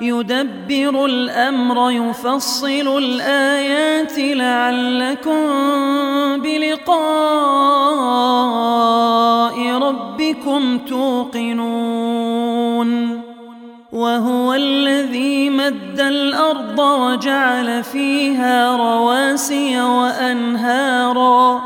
يدبر الأمر يفصل الآيات لعلكم بلقاء ربكم توقنون. وهو الذي مد الأرض وجعل فيها رواسي وأنهارا.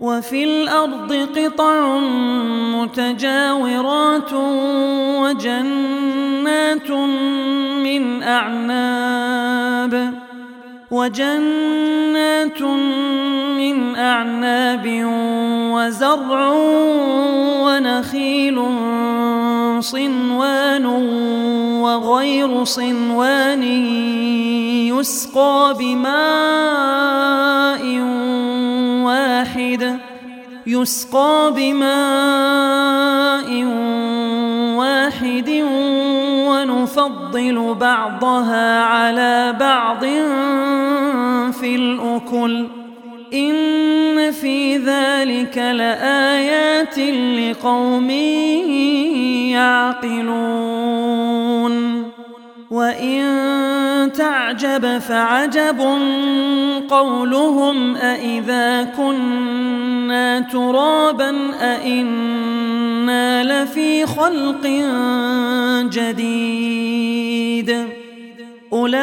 وفي الأرض قطع متجاورات وجنات من أعناب وجنات من أعناب وزرع ونخيل صنوان وغير صنوان يسقى بماء واحد يسقى بماء واحد ونفضل بعضها على بعض في الأكل. إن في ذلك لآيات لقوم يعقلون. وإن تعجب فعجب قولهم أإذا كنا ترابا أإنا لفي خلق جديد أولئك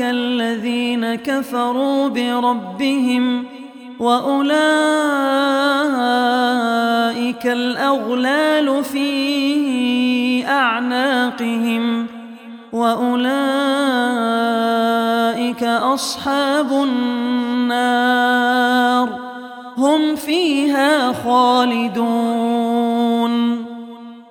الذين كفروا بربهم وأولئك الأغلال في أعناقهم وأولئك أصحاب النار هم فيها خالدون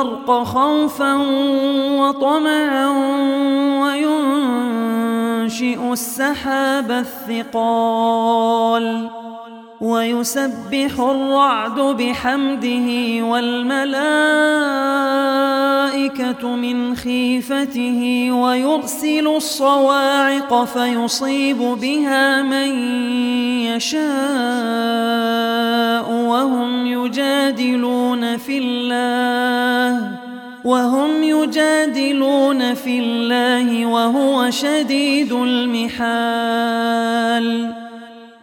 البرق خوفا وطمعا وينشئ السحاب الثقال ويسبح الرعد بحمده والملائكة من خيفته ويرسل الصواعق فيصيب بها من يشاء وهم يجادلون في الله وهم يجادلون في الله وهو شديد المحال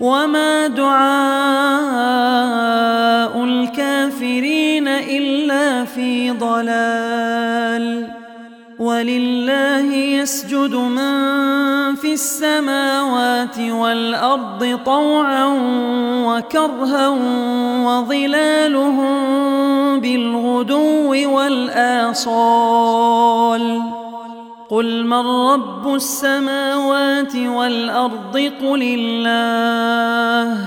وما دعاء الكافرين إلا في ضلال ولله يسجد من في السماوات والأرض طوعا وكرها وظلالهم بالغدو والآصال قل من رب السماوات والأرض قل الله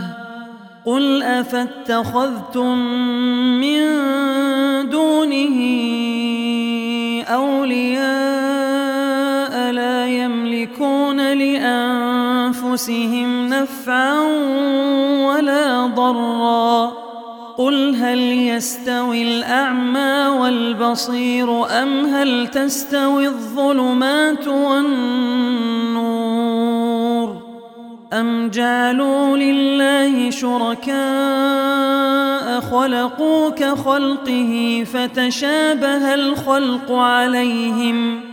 قل أفاتخذتم من دونه أولياء لا يملكون لأنفسهم نفعا ولا ضرا قل هل يستوي الأعمى والبصير أم هل تستوي الظلمات والنور أم جعلوا لله شركاء خلقوا كخلقه فتشابه الخلق عليهم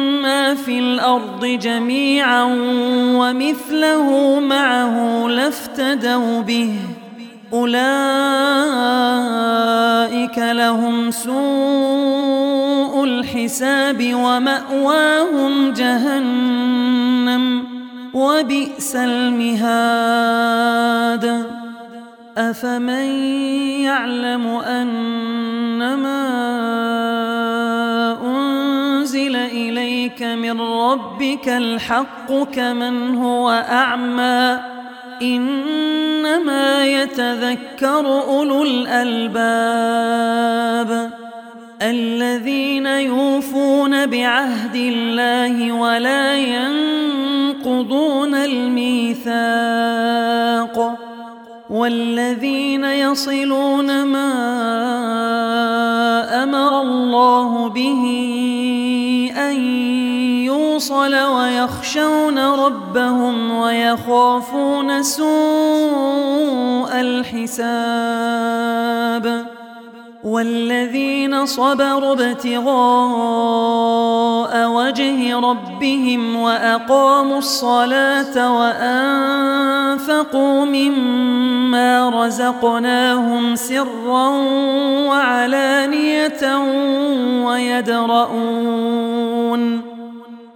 ما في الأرض جميعا ومثله معه لافتدوا به. أولئك لهم سوء الحساب ومأواهم جهنم وبئس المهاد. أفمن يعلم أنما إليك من ربك الحق كمن هو أعمى. إنما يتذكر أولو الألباب الذين يوفون بعهد الله ولا ينقضون الميثاق والذين يصلون ما أمر الله به يوصل ويخشون ربهم ويخافون سوء الحساب. والذين صبروا ابتغاء وجه ربهم وأقاموا الصلاة وأنفقوا مما رزقناهم سرا وعلانية ويدرؤون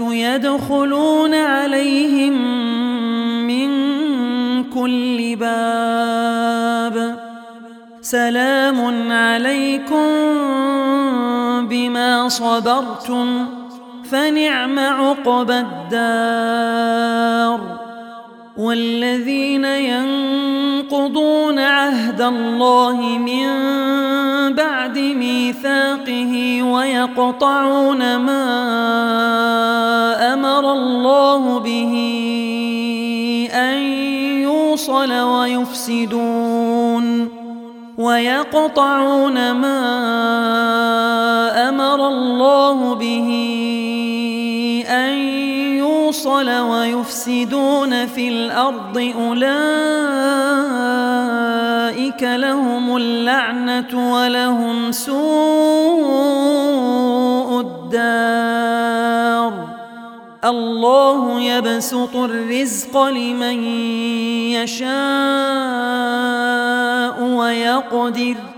يدخلون عليهم من كل باب. سلام عليكم بما صبرتم فنعم عقبى الدار. والذين ينقضون عهد الله من بعد ميثاقه ويقطعون ما أمر الله به أن يوصل ويفسدون ويقطعون ما أمر الله به أن يوصل ويفسدون في الأرض أولئك لهم اللعنة ولهم سوء الدار. الله يبسط الرزق لمن يشاء ويقدر.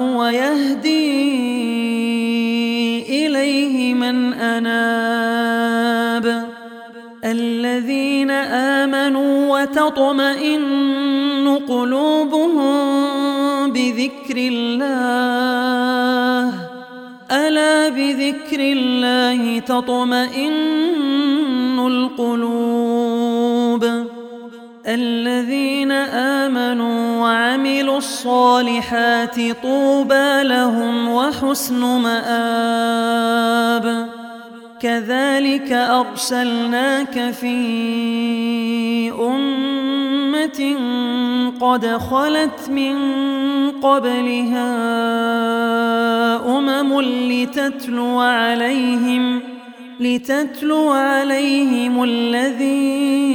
ويهدي إليه من أناب. الذين آمنوا وتطمئن قلوبهم بذكر الله. ألا بذكر الله تطمئن القلوب؟ الذين آمنوا وعملوا الصالحات طوبى لهم وحسن مآب. كذلك أرسلناك في أمة قد خلت من قبلها أمم لتتلو عليهم لتتلو عليهم الذي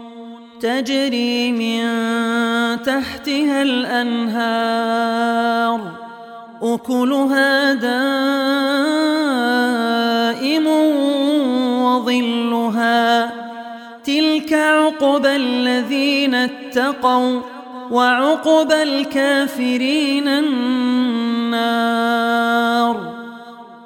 تجري من تحتها الأنهار أكلها دائم وظلها. تلك عقبى الذين اتقوا وعقبى الكافرين النار.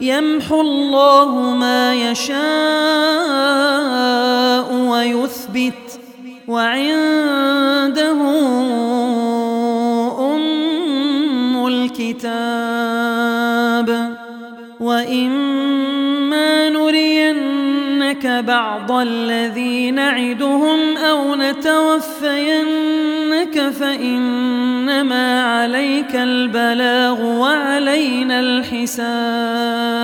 يمحو الله ما يشاء ويثبت وعنده أم الكتاب. نرينك بعض الذي نعدهم أو نتوفينك فإنما عليك البلاغ وعلينا الحساب.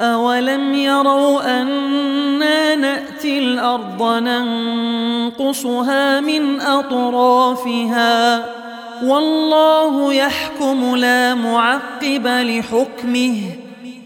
أولم يروا أنا نأتي الأرض ننقصها من أطرافها؟ والله يحكم لا معقب لحكمه.